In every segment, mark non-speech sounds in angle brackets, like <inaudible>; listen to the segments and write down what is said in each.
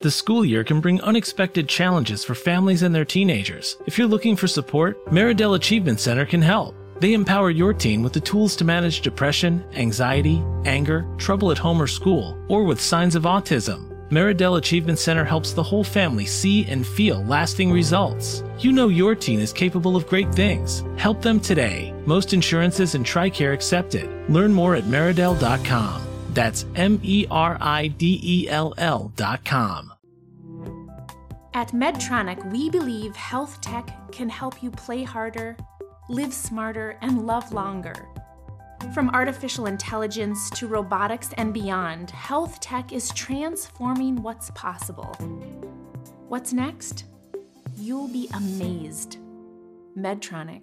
The school year can bring unexpected challenges for families and their teenagers. If you're looking for support, Meridell Achievement Center can help. They empower your teen with the tools to manage depression, anxiety, anger, trouble at home or school, or with signs of autism. Meridell Achievement Center helps the whole family see and feel lasting results. You know your teen is capable of great things. Help them today. Most insurances and TRICARE accepted. Learn more at Meridell.com. That's M E R I D E L L dot com. At Medtronic, we believe health tech can help you play harder, live smarter, and love longer. From artificial intelligence to robotics and beyond, health tech is transforming what's possible. What's next? You'll be amazed. Medtronic.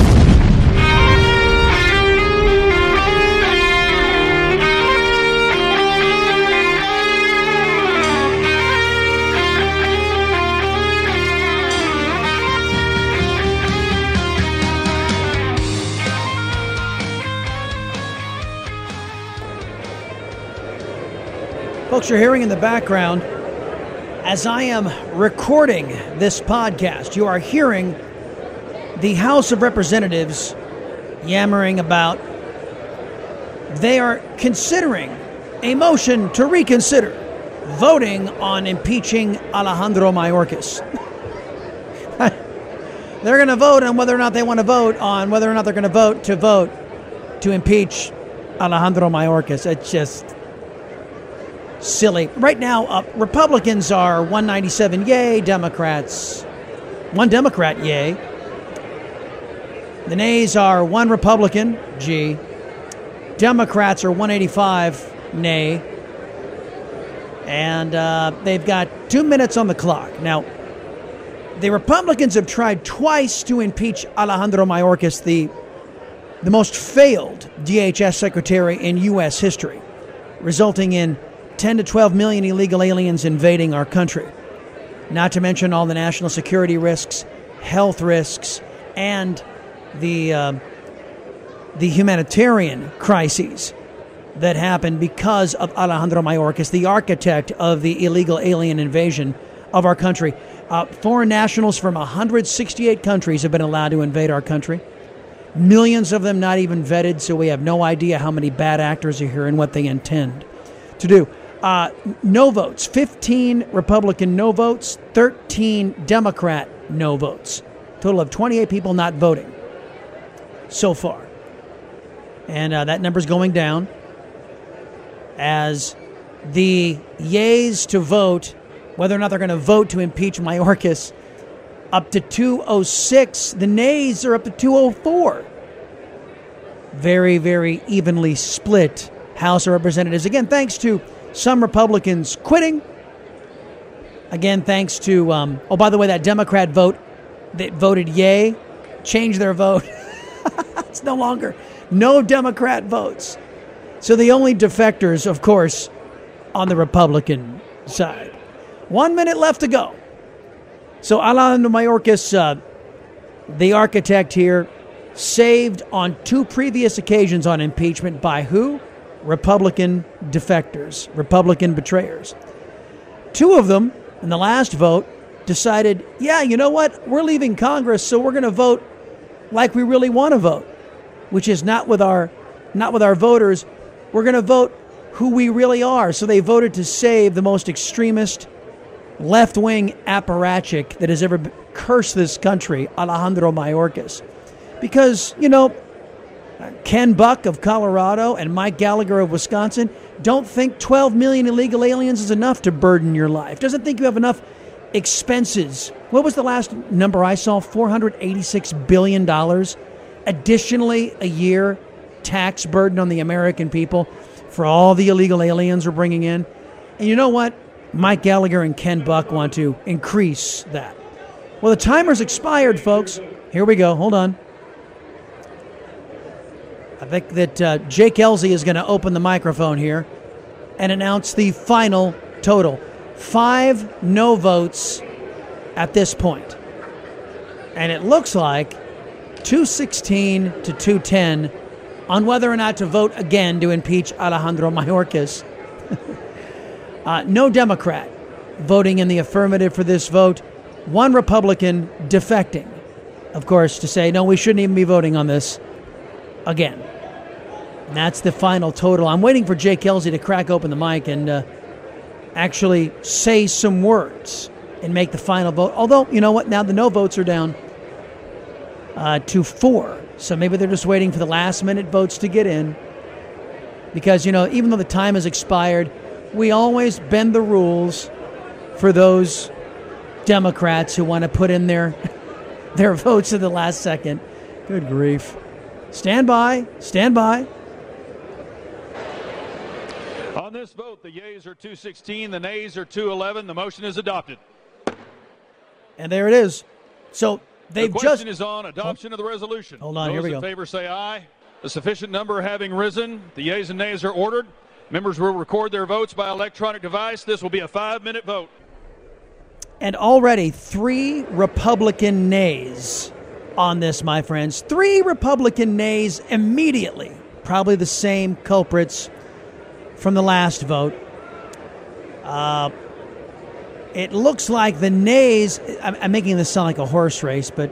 Folks, you're hearing in the background as I am recording this podcast, you are hearing the House of Representatives yammering about they are considering a motion to reconsider voting on impeaching Alejandro Mayorkas. <laughs> they're going to vote on whether or not they want to vote on whether or not they're going to vote to vote to impeach Alejandro Mayorkas. It's just silly. Right now, uh, Republicans are 197 yay, Democrats, one Democrat yay. The nays are one Republican, G. Democrats are 185 nay. And uh, they've got two minutes on the clock. Now, the Republicans have tried twice to impeach Alejandro Mayorkas, the, the most failed DHS secretary in U.S. history, resulting in 10 to 12 million illegal aliens invading our country. Not to mention all the national security risks, health risks, and the, uh, the humanitarian crises that happened because of Alejandro Mayorkas, the architect of the illegal alien invasion of our country. Uh, foreign nationals from 168 countries have been allowed to invade our country. Millions of them not even vetted, so we have no idea how many bad actors are here and what they intend to do. Uh, no votes 15 Republican no votes, 13 Democrat no votes. Total of 28 people not voting so far. And uh, that number's going down as the yays to vote, whether or not they're going to vote to impeach Mayorkas, up to 206. The nays are up to 204. Very, very evenly split House of Representatives. Again, thanks to some Republicans quitting. Again, thanks to, um, oh, by the way, that Democrat vote that voted yay changed their vote. <laughs> it's no longer no Democrat votes. So the only defectors, of course, on the Republican side. One minute left to go. So Alan Mayorkas, uh, the architect here, saved on two previous occasions on impeachment by who? Republican defectors, Republican betrayers. Two of them, in the last vote, decided, yeah, you know what? We're leaving Congress, so we're going to vote like we really want to vote, which is not with our not with our voters. We're going to vote who we really are. So they voted to save the most extremist left-wing apparatchik that has ever cursed this country, Alejandro Mayorkas. Because, you know, Ken Buck of Colorado and Mike Gallagher of Wisconsin don't think 12 million illegal aliens is enough to burden your life. Doesn't think you have enough expenses. What was the last number I saw? 486 billion dollars additionally a year tax burden on the American people for all the illegal aliens we're bringing in. And you know what? Mike Gallagher and Ken Buck want to increase that. Well, the timer's expired, folks. Here we go. Hold on. I think that uh, Jake Elsey is going to open the microphone here and announce the final total. Five no votes at this point. And it looks like 216 to 210 on whether or not to vote again to impeach Alejandro Mayorkas. <laughs> uh, no Democrat voting in the affirmative for this vote. One Republican defecting, of course, to say, no, we shouldn't even be voting on this again. And that's the final total. I'm waiting for Jake Elsey to crack open the mic and uh, actually say some words and make the final vote. Although, you know what? Now the no votes are down uh, to four. So maybe they're just waiting for the last minute votes to get in. Because, you know, even though the time has expired, we always bend the rules for those Democrats who want to put in their, <laughs> their votes at the last second. Good grief. Stand by. Stand by. On this vote, the yeas are 216, the nays are 211. The motion is adopted. And there it is. So they've the question just is on adoption of the resolution. Hold on, Those here we in go. favor say aye. A sufficient number having risen, the yeas and nays are ordered. Members will record their votes by electronic device. This will be a five-minute vote. And already three Republican nays on this, my friends. Three Republican nays immediately. Probably the same culprits from the last vote. Uh, it looks like the nays. I'm, I'm making this sound like a horse race, but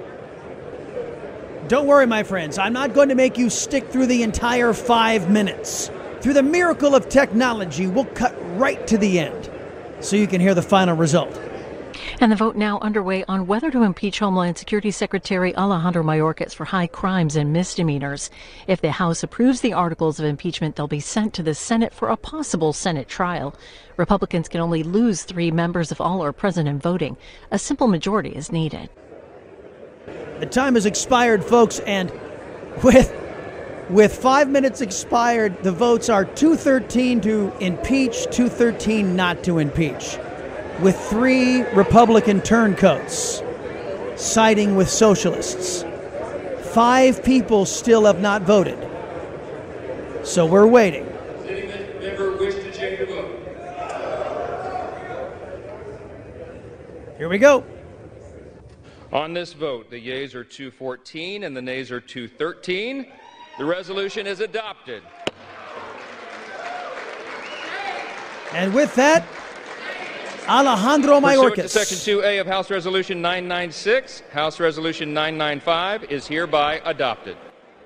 don't worry, my friends. I'm not going to make you stick through the entire five minutes. Through the miracle of technology, we'll cut right to the end so you can hear the final result. And the vote now underway on whether to impeach Homeland Security Secretary Alejandro Mayorkas for high crimes and misdemeanors. If the House approves the articles of impeachment, they'll be sent to the Senate for a possible Senate trial. Republicans can only lose three members if all are present and voting. A simple majority is needed. The time has expired, folks, and with with five minutes expired, the votes are 213 to impeach, 213 not to impeach. With three Republican turncoats siding with socialists. Five people still have not voted. So we're waiting. Member wish to change their vote. Here we go. On this vote, the yeas are 214 and the nays are 213. The resolution is adopted. And with that, Alejandro Pursuant to Section 2A of House Resolution 996, House Resolution 995 is hereby adopted.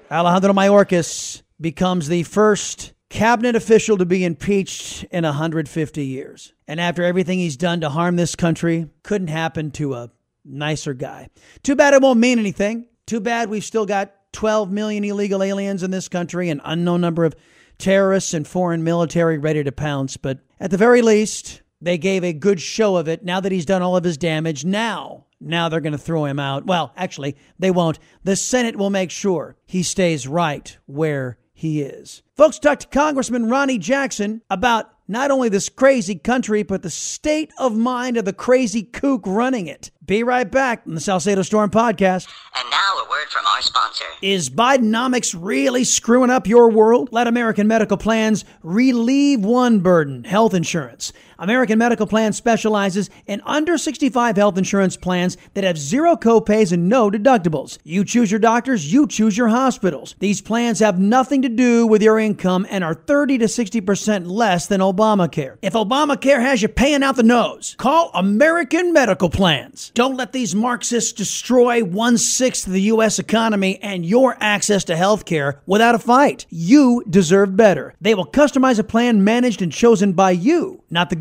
Alejandro Mayorkas becomes the first cabinet official to be impeached in 150 years. And after everything he's done to harm this country, couldn't happen to a nicer guy. Too bad it won't mean anything. Too bad we've still got 12 million illegal aliens in this country, an unknown number of terrorists and foreign military ready to pounce. But at the very least, they gave a good show of it now that he's done all of his damage. Now, now they're going to throw him out. Well, actually, they won't. The Senate will make sure he stays right where he is. Folks, talk to Congressman Ronny Jackson about not only this crazy country, but the state of mind of the crazy kook running it. Be right back on the Salcedo Storm podcast. And now a word from our sponsor. Is Bidenomics really screwing up your world? Let American Medical Plans relieve one burden health insurance. American Medical Plan specializes in under 65 health insurance plans that have zero copays and no deductibles. You choose your doctors, you choose your hospitals. These plans have nothing to do with your income and are 30 to 60% less than Obamacare. If Obamacare has you paying out the nose, call American Medical Plans. Don't let these Marxists destroy one sixth of the U.S. economy and your access to health care without a fight. You deserve better. They will customize a plan managed and chosen by you, not the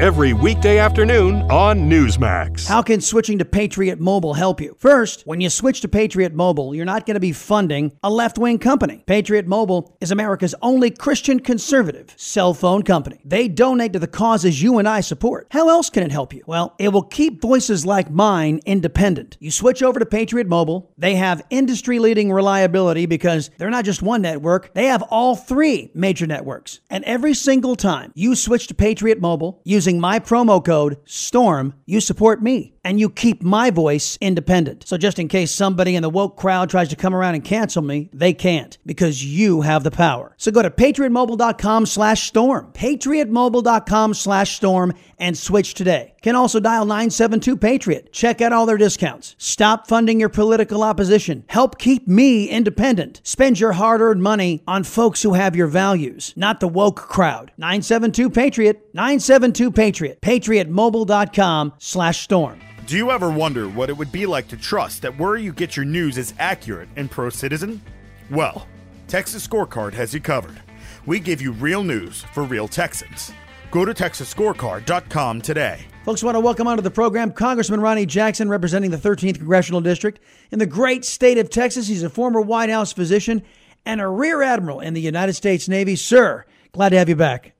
every weekday afternoon on Newsmax. How can switching to Patriot Mobile help you? First, when you switch to Patriot Mobile, you're not going to be funding a left wing company. Patriot Mobile is America's only Christian conservative cell phone company. They donate to the causes you and I support. How else can it help you? Well, it will keep voices like mine independent. You switch over to Patriot Mobile, they have industry leading reliability because they're not just one network, they have all three major networks. And every single time you switch to Patriot Mobile using my promo code STORM, you support me and you keep my voice independent. So just in case somebody in the woke crowd tries to come around and cancel me, they can't because you have the power. So go to patriotmobile.com slash storm, patriotmobile.com slash storm and switch today. Can also dial 972 Patriot. Check out all their discounts. Stop funding your political opposition. Help keep me independent. Spend your hard earned money on folks who have your values, not the woke crowd. 972 Patriot, 972 Patriot, patriotmobile.com slash storm. Do you ever wonder what it would be like to trust that where you get your news is accurate and pro citizen? Well, Texas Scorecard has you covered. We give you real news for real Texans. Go to TexasScorecard.com today. Folks, want to welcome onto the program Congressman Ronny Jackson, representing the 13th Congressional District in the great state of Texas. He's a former White House physician and a Rear Admiral in the United States Navy. Sir, glad to have you back.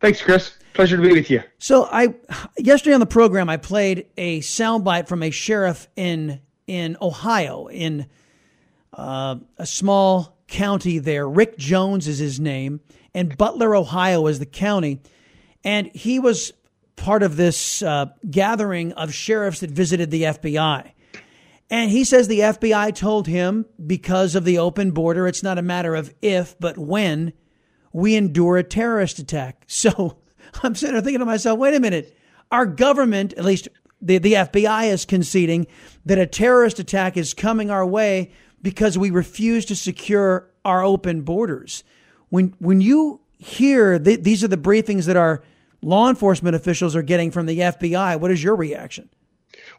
Thanks, Chris. Pleasure to be with you. So, I yesterday on the program, I played a soundbite from a sheriff in in Ohio, in uh, a small county there. Rick Jones is his name, and Butler, Ohio, is the county. And he was part of this uh, gathering of sheriffs that visited the FBI. And he says the FBI told him because of the open border, it's not a matter of if, but when we endure a terrorist attack. <laughs> So I'm sitting there thinking to myself, wait a minute. Our government, at least the, the FBI, is conceding that a terrorist attack is coming our way because we refuse to secure our open borders. When, when you hear th- these are the briefings that our law enforcement officials are getting from the FBI, what is your reaction?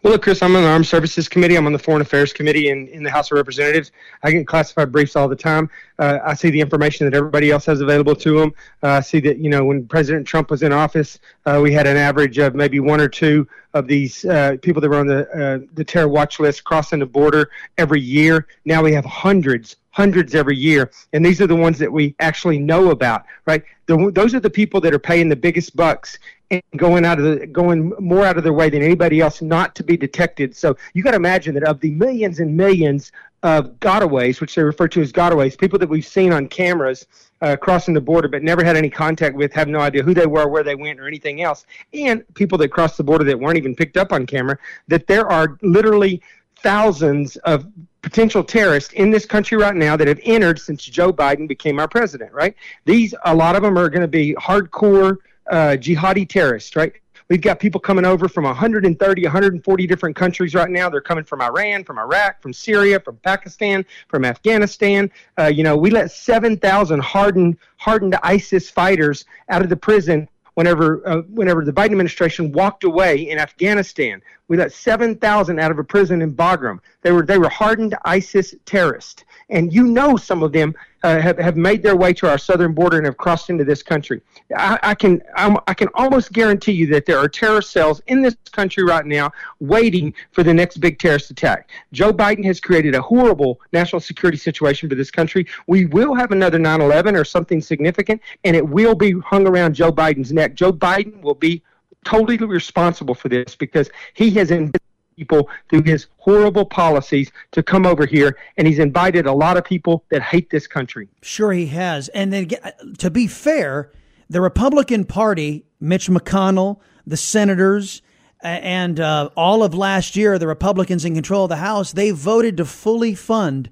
Well, look, Chris, I'm on the Armed Services Committee. I'm on the Foreign Affairs Committee in, in the House of Representatives. I get classified briefs all the time. Uh, I see the information that everybody else has available to them. Uh, I see that, you know, when President Trump was in office, uh, we had an average of maybe one or two of these uh, people that were on the, uh, the terror watch list crossing the border every year. Now we have hundreds, hundreds every year, and these are the ones that we actually know about, right? The, those are the people that are paying the biggest bucks and going out of the going more out of their way than anybody else not to be detected. So you got to imagine that of the millions and millions of gotaways, which they refer to as gotaways, people that we've seen on cameras uh, crossing the border but never had any contact with, have no idea who they were, where they went, or anything else, and people that crossed the border that weren't even picked up on camera, that there are literally thousands of potential terrorists in this country right now that have entered since Joe Biden became our president, right? These, a lot of them are going to be hardcore uh, jihadi terrorists, right? We've got people coming over from 130, 140 different countries right now. They're coming from Iran, from Iraq, from Syria, from Pakistan, from Afghanistan. Uh, you know, we let 7,000 hardened, hardened ISIS fighters out of the prison whenever uh, whenever the Biden administration walked away in Afghanistan. We let 7,000 out of a prison in Bagram. They were they were hardened ISIS terrorists, and you know some of them uh, have, have made their way to our southern border and have crossed into this country. I, I can I'm, i can almost guarantee you that there are terrorist cells in this country right now waiting for the next big terrorist attack. Joe Biden has created a horrible national security situation for this country. We will have another 9/11 or something significant, and it will be hung around Joe Biden's neck. Joe Biden will be totally responsible for this because he has invited people through his horrible policies to come over here, and he's invited a lot of people that hate this country. Sure, he has. And then, to be fair, the Republican Party, Mitch McConnell, the senators, and uh, all of last year, the Republicans in control of the House, they voted to fully fund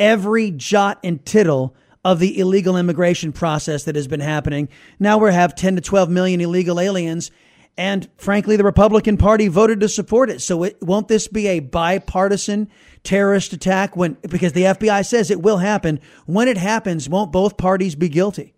every jot and tittle of the illegal immigration process that has been happening. Now we have 10 to 12 million illegal aliens and frankly, the Republican Party voted to support it. So it, won't this be a bipartisan terrorist attack when, because the FBI says it will happen. When it happens, won't both parties be guilty?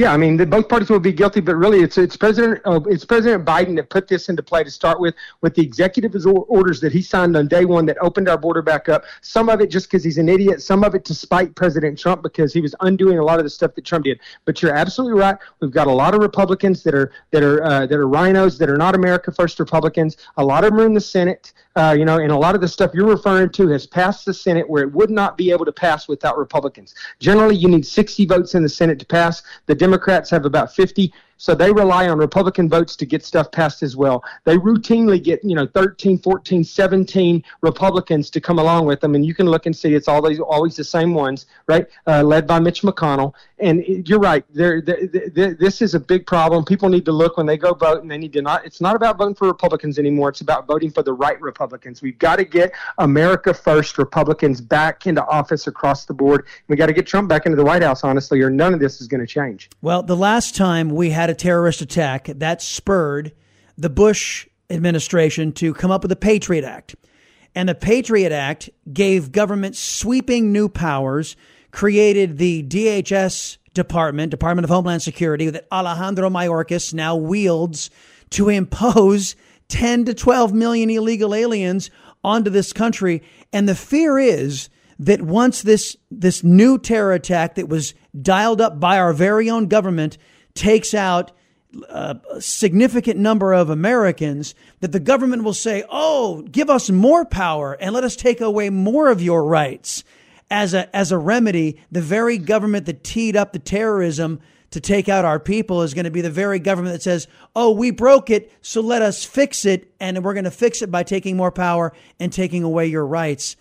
Yeah, I mean, the, both parties will be guilty, but really, it's it's President uh, it's President Biden that put this into play to start with, with the executive orders that he signed on day one that opened our border back up. Some of it just because he's an idiot, some of it to spite President Trump because he was undoing a lot of the stuff that Trump did. But you're absolutely right. We've got a lot of Republicans that are that are uh, that are RINOs that are not America First Republicans. A lot of them are in the Senate, uh, you know, and a lot of the stuff you're referring to has passed the Senate where it would not be able to pass without Republicans. Generally, you need 60 votes in the Senate to pass. The Democrats have about 50. So they rely on Republican votes to get stuff passed as well. They routinely get, you know, 13, 14, 17 Republicans to come along with them. And you can look and see it's always always the same ones, right? Uh, led by Mitch McConnell. And you're right. There, this is a big problem. People need to look when they go vote, and they need to not. It's not about voting for Republicans anymore. It's about voting for the right Republicans. We've got to get America First Republicans back into office across the board. We got to get Trump back into the White House, honestly, or none of this is going to change. Well, the last time we had a terrorist attack that spurred the Bush administration to come up with the Patriot Act. And the Patriot Act gave government sweeping new powers, created the DHS Department, Department of Homeland Security, that Alejandro Mayorkas now wields to impose 10 to 12 million illegal aliens onto this country. And the fear is that once this, this new terror attack that was dialed up by our very own government takes out uh, a significant number of Americans, that the government will say, oh, give us more power and let us take away more of your rights. As a, as a remedy, the very government that teed up the terrorism to take out our people is going to be the very government that says, oh, we broke it, so let us fix it. And we're going to fix it by taking more power and taking away your rights.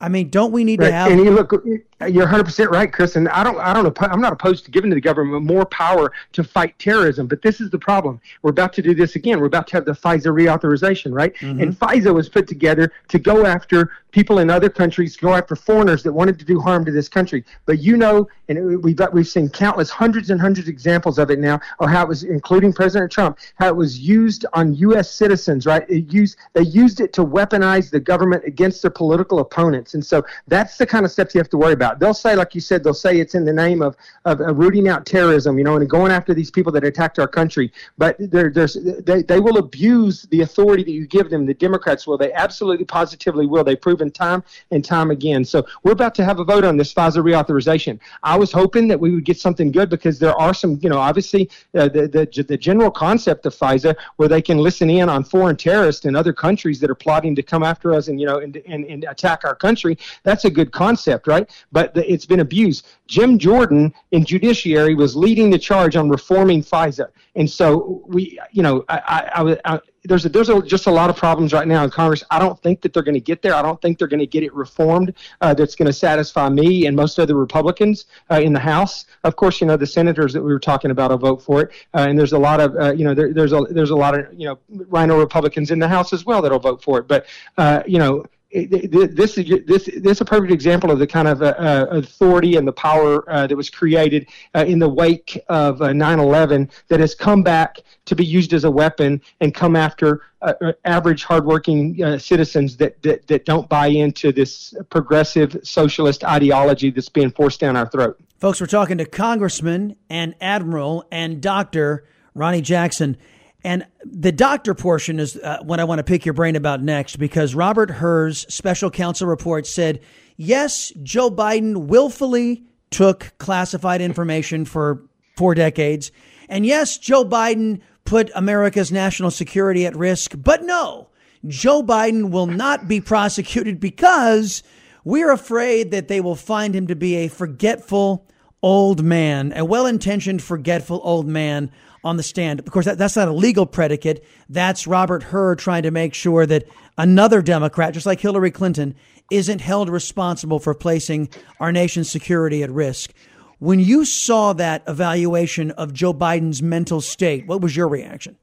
I mean, don't we need right. to have? And you look, you're 100 percent right, Chris. And I don't, I don't, I'm not opposed to giving to the government more power to fight terrorism. But this is the problem. We're about to do this again. We're about to have the FISA reauthorization, right? Mm-hmm. And FISA was put together to go after people in other countries, go after foreigners that wanted to do harm to this country. But you know, and we've got, we've seen countless, hundreds and hundreds of examples of it now, of how it was, including President Trump, how it was used on U.S. citizens, right? It used, they used it to weaponize the government against their political opponents. And so that's the kind of steps you have to worry about. They'll say, like you said, they'll say it's in the name of, of, of rooting out terrorism, you know, and going after these people that attacked our country. But there's, they, they will abuse the authority that you give them. The Democrats will. They absolutely, positively will. They've proven time and time again. So we're about to have a vote on this FISA reauthorization. I was hoping that we would get something good because there are some, you know, obviously uh, the, the, the general concept of FISA where they can listen in on foreign terrorists in other countries that are plotting to come after us and, you know, and, and, and attack our country that's a good concept, right? But the, it's been abused. Jim Jordan in judiciary was leading the charge on reforming FISA, and so we, you know, I, I, I, there's a, there's a, just a lot of problems right now in Congress. I don't think that they're going to get there. I don't think they're going to get it reformed. Uh, that's going to satisfy me and most other Republicans uh, in the House. Of course, you know the senators that we were talking about will vote for it, uh, and there's a lot of uh, you know there, there's a there's a lot of you know RINO Republicans in the House as well that'll vote for it. But uh, you know this is this this is a perfect example of the kind of uh, uh, authority and the power uh, that was created uh, in the wake of 9/11 uh, that has come back to be used as a weapon and come after uh, average, hardworking citizens that, that that don't buy into this progressive socialist ideology that's being forced down our throat. Folks, we're talking to Congressman and Admiral and Doctor Ronny Jackson. And the doctor portion is uh, what I want to pick your brain about next because Robert Hur's special counsel report said, yes, Joe Biden willfully took classified information for four decades. And yes, Joe Biden put America's national security at risk. But no, Joe Biden will not be prosecuted because we're afraid that they will find him to be a forgetful old man, a well intentioned, forgetful old man on the stand. Of course, that, that's not a legal predicate. That's Robert Hur trying to make sure that another Democrat, just like Hillary Clinton, isn't held responsible for placing our nation's security at risk. When you saw that evaluation of Joe Biden's mental state, what was your reaction?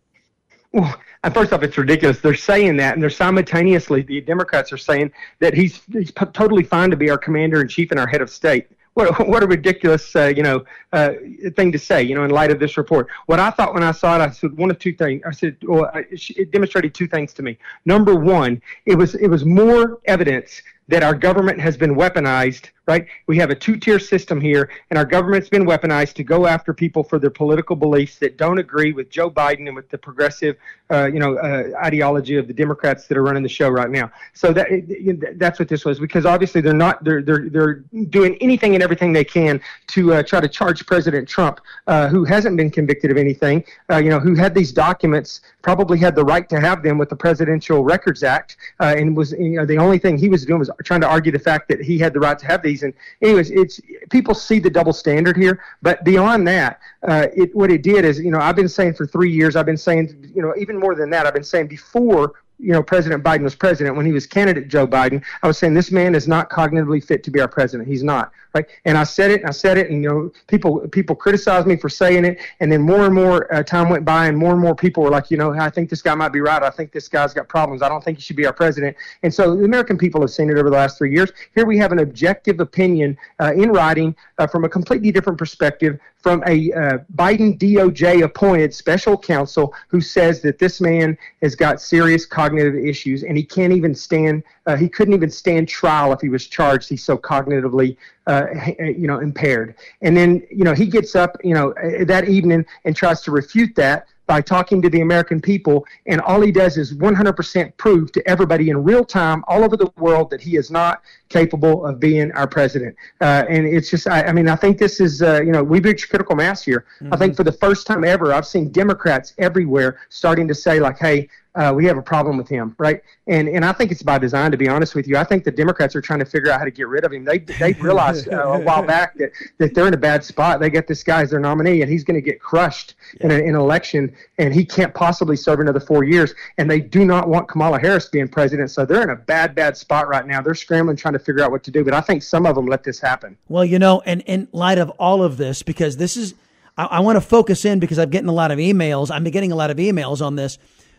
Well, uh, first off, it's ridiculous. They're saying that, and they're simultaneously the Democrats are saying that he's he's totally fine to be our commander in chief and our head of state what <laughs> what a ridiculous uh, you know uh, thing to say you know in light of this report. What I thought when I saw it, I said one of two things. I said well, it demonstrated two things to me. Number one, it was it was more evidence that our government has been weaponized right? We have a two tier system here, and our government's been weaponized to go after people for their political beliefs that don't agree with Joe Biden and with the progressive, uh, you know, uh, ideology of the Democrats that are running the show right now. So that that's what this was, because obviously they're not they're they're they're doing anything and everything they can to uh, try to charge President Trump, uh, who hasn't been convicted of anything, uh, you know, who had these documents, probably had the right to have them with the Presidential Records Act, uh, and was you know the only thing he was doing was trying to argue the fact that he had the right to have these. And anyways, it's people see the double standard here, but beyond that, uh, it what it did is, you know, I've been saying for three years, I've been saying, you know, even more than that, I've been saying before you know President Biden was president, when he was candidate Joe Biden, I was saying this man is not cognitively fit to be our president. He's not right. And I said it, I said it, and you know people people criticized me for saying it, and then more and more uh, time went by, and more and more people were like, you know, I think this guy might be right. I think this guy's got problems. I don't think he should be our president. And so the American people have seen it over the last three years. Here we have an objective opinion uh, in writing uh, from a completely different perspective from a uh, Biden DOJ appointed special counsel who says that this man has got serious cognitive issues and he can't even stand, uh, he couldn't even stand trial if he was charged. He's so cognitively, uh, you know, impaired. And then, you know, he gets up, you know, that evening and tries to refute that by talking to the American people. And all he does is 100% prove to everybody in real time all over the world that he is not capable of being our president. Uh, and it's just, I, I, mean, I think this is, uh, you know, we've reached critical mass here. Mm-hmm. I think for the first time ever, I've seen Democrats everywhere starting to say, like, hey, uh, we have a problem with him, right? And and I think it's by design. To be honest with you, I think the Democrats are trying to figure out how to get rid of him. They they realized uh, a while <laughs> back that, that they're in a bad spot. They get this guy as their nominee, and he's going to get crushed yeah. in, a, in an election, and he can't possibly serve another four years. And they do not want Kamala Harris being president, so they're in a bad bad spot right now. They're scrambling trying to figure out what to do. But I think some of them let this happen. Well, you know, and in light of all of this, because this is. I, I want to focus in because I'm getting a lot of emails. I'm getting a lot of emails on this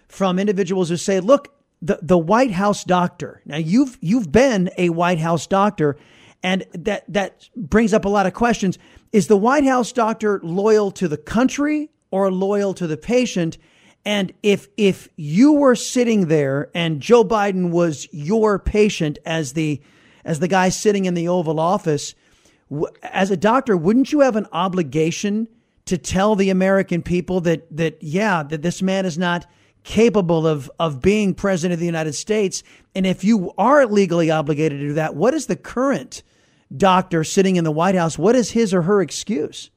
from individuals who say, look, the, the White House doctor. Now you've you've been a White House doctor, and that that brings up a lot of questions. Is the White House doctor loyal to the country or loyal to the patient? And if if you were sitting there and Joe Biden was your patient as the as the guy sitting in the Oval Office, as a doctor, wouldn't you have an obligation to tell the American people that that yeah that this man is not capable of, of being president of the United States? And if you are legally obligated to do that, what is the current doctor sitting in the White House? What is his or her excuse?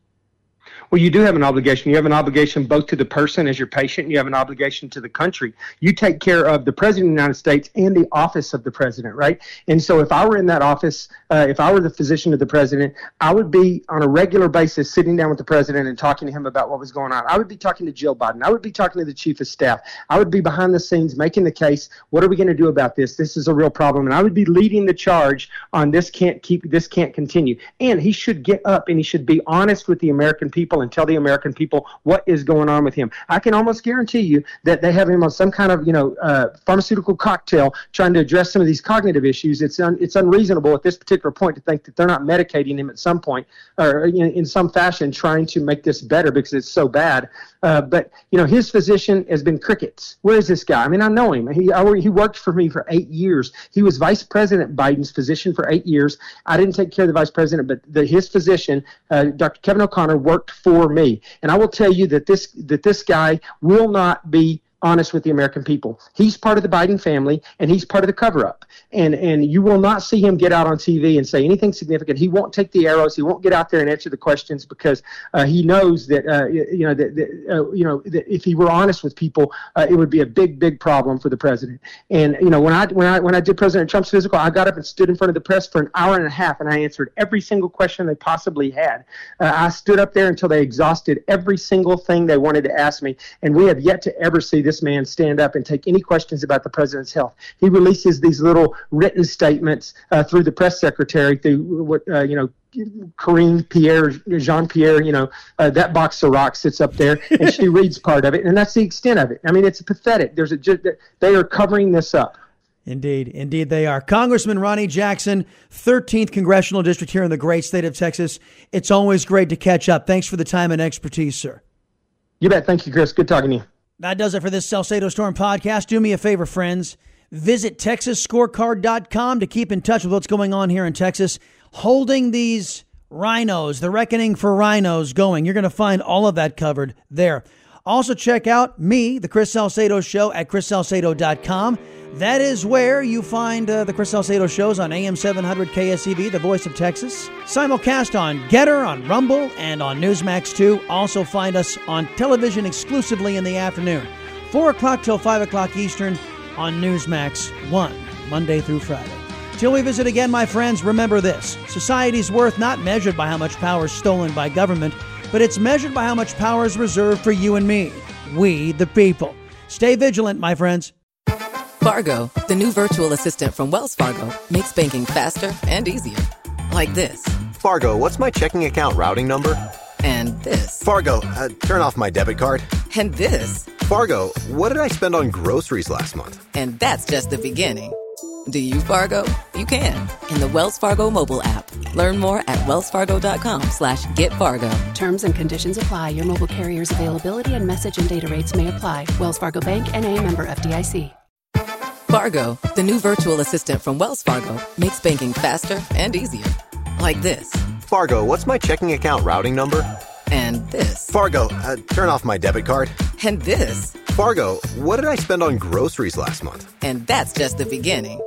Well, you do have an obligation. You have an obligation both to the person as your patient, you have an obligation to the country. You take care of the President of the United States and the office of the President, right? And so if I were in that office, uh, if I were the physician of the President, I would be on a regular basis sitting down with the President and talking to him about what was going on. I would be talking to Jill Biden. I would be talking to the Chief of Staff. I would be behind the scenes making the case. What are we going to do about this? This is a real problem. And I would be leading the charge on this can't keep, this can't continue. And he should get up and he should be honest with the American people and tell the American people what is going on with him. I can almost guarantee you that they have him on some kind of you know uh, pharmaceutical cocktail trying to address some of these cognitive issues. It's un, it's unreasonable at this particular point to think that they're not medicating him at some point or in, some fashion trying to make this better because it's so bad. Uh, but you know his physician has been crickets. Where is this guy? I mean I know him. He I, he worked for me for eight years. He was Vice President Biden's physician for eight years. I didn't take care of the Vice President, but the, his physician, uh, Dr. Kevin O'Connor, worked for for me. And I will tell you that this that this guy will not be honest with the American people. He's part of the Biden family and he's part of the cover up. And and you will not see him get out on TV and say anything significant. He won't take the arrows. He won't get out there and answer the questions because uh, he knows that uh, you know that, that uh, you know that if he were honest with people, uh, it would be a big big problem for the president. And you know when I when I when I did President Trump's physical, I got up and stood in front of the press for an hour and a half and I answered every single question they possibly had. Uh, I stood up there until they exhausted every single thing they wanted to ask me, and we have yet to ever see this man stand up and take any questions about the president's health. He releases these little written statements uh, through the press secretary, through what uh, you know. Karine Pierre, Jean Pierre, you know, uh, that box of rocks sits up there, and she <laughs> reads part of it, and that's the extent of it. I mean, it's pathetic. There's a they are covering this up. Indeed, indeed they are. Congressman Ronny Jackson, 13th congressional district here in the great state of Texas. It's always great to catch up. Thanks for the time and expertise, sir. You bet. Thank you, Chris. Good talking to you. That does it for this Salcedo Storm podcast. Do me a favor, friends. Visit TexasScorecard.com to keep in touch with what's going on here in Texas. Holding these RINOs, the reckoning for RINOs going. You're going to find all of that covered there. Also, check out me, the Chris Salcedo Show, at chrissalcedo.com. That is where you find uh, the Chris Salcedo shows on AM 700 KSEV, the voice of Texas. Simulcast on GETTR, on Rumble, and on Newsmax 2. Also find us on television exclusively in the afternoon, 4 o'clock till 5 o'clock Eastern on Newsmax 1, Monday through Friday. Till we visit again, my friends, remember this society's worth not measured by how much power is stolen by government, but it's measured by how much power is reserved for you and me, we the people. Stay vigilant, my friends. Fargo, the new virtual assistant from Wells Fargo, makes banking faster and easier. Like this Fargo, what's my checking account routing number? And this Fargo, uh, turn off my debit card. And this Fargo, what did I spend on groceries last month? And that's just the beginning. Do you, Fargo? You can in the Wells Fargo mobile app. Learn more at wellsfargo.com slash get Fargo. Terms and conditions apply. Your mobile carrier's availability and message and data rates may apply. Wells Fargo Bank and a member FDIC. Fargo, the new virtual assistant from Wells Fargo, makes banking faster and easier. Like this Fargo, what's my checking account routing number? And this Fargo, uh, turn off my debit card. And this Fargo, what did I spend on groceries last month? And that's just the beginning.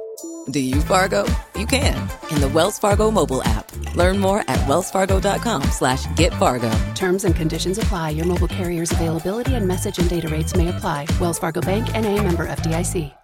Do you, Fargo? You can in the Wells Fargo mobile app. Learn more at wellsfargo.com slash get Fargo. Terms and conditions apply. Your mobile carrier's availability and message and data rates may apply. Wells Fargo Bank and a member FDIC.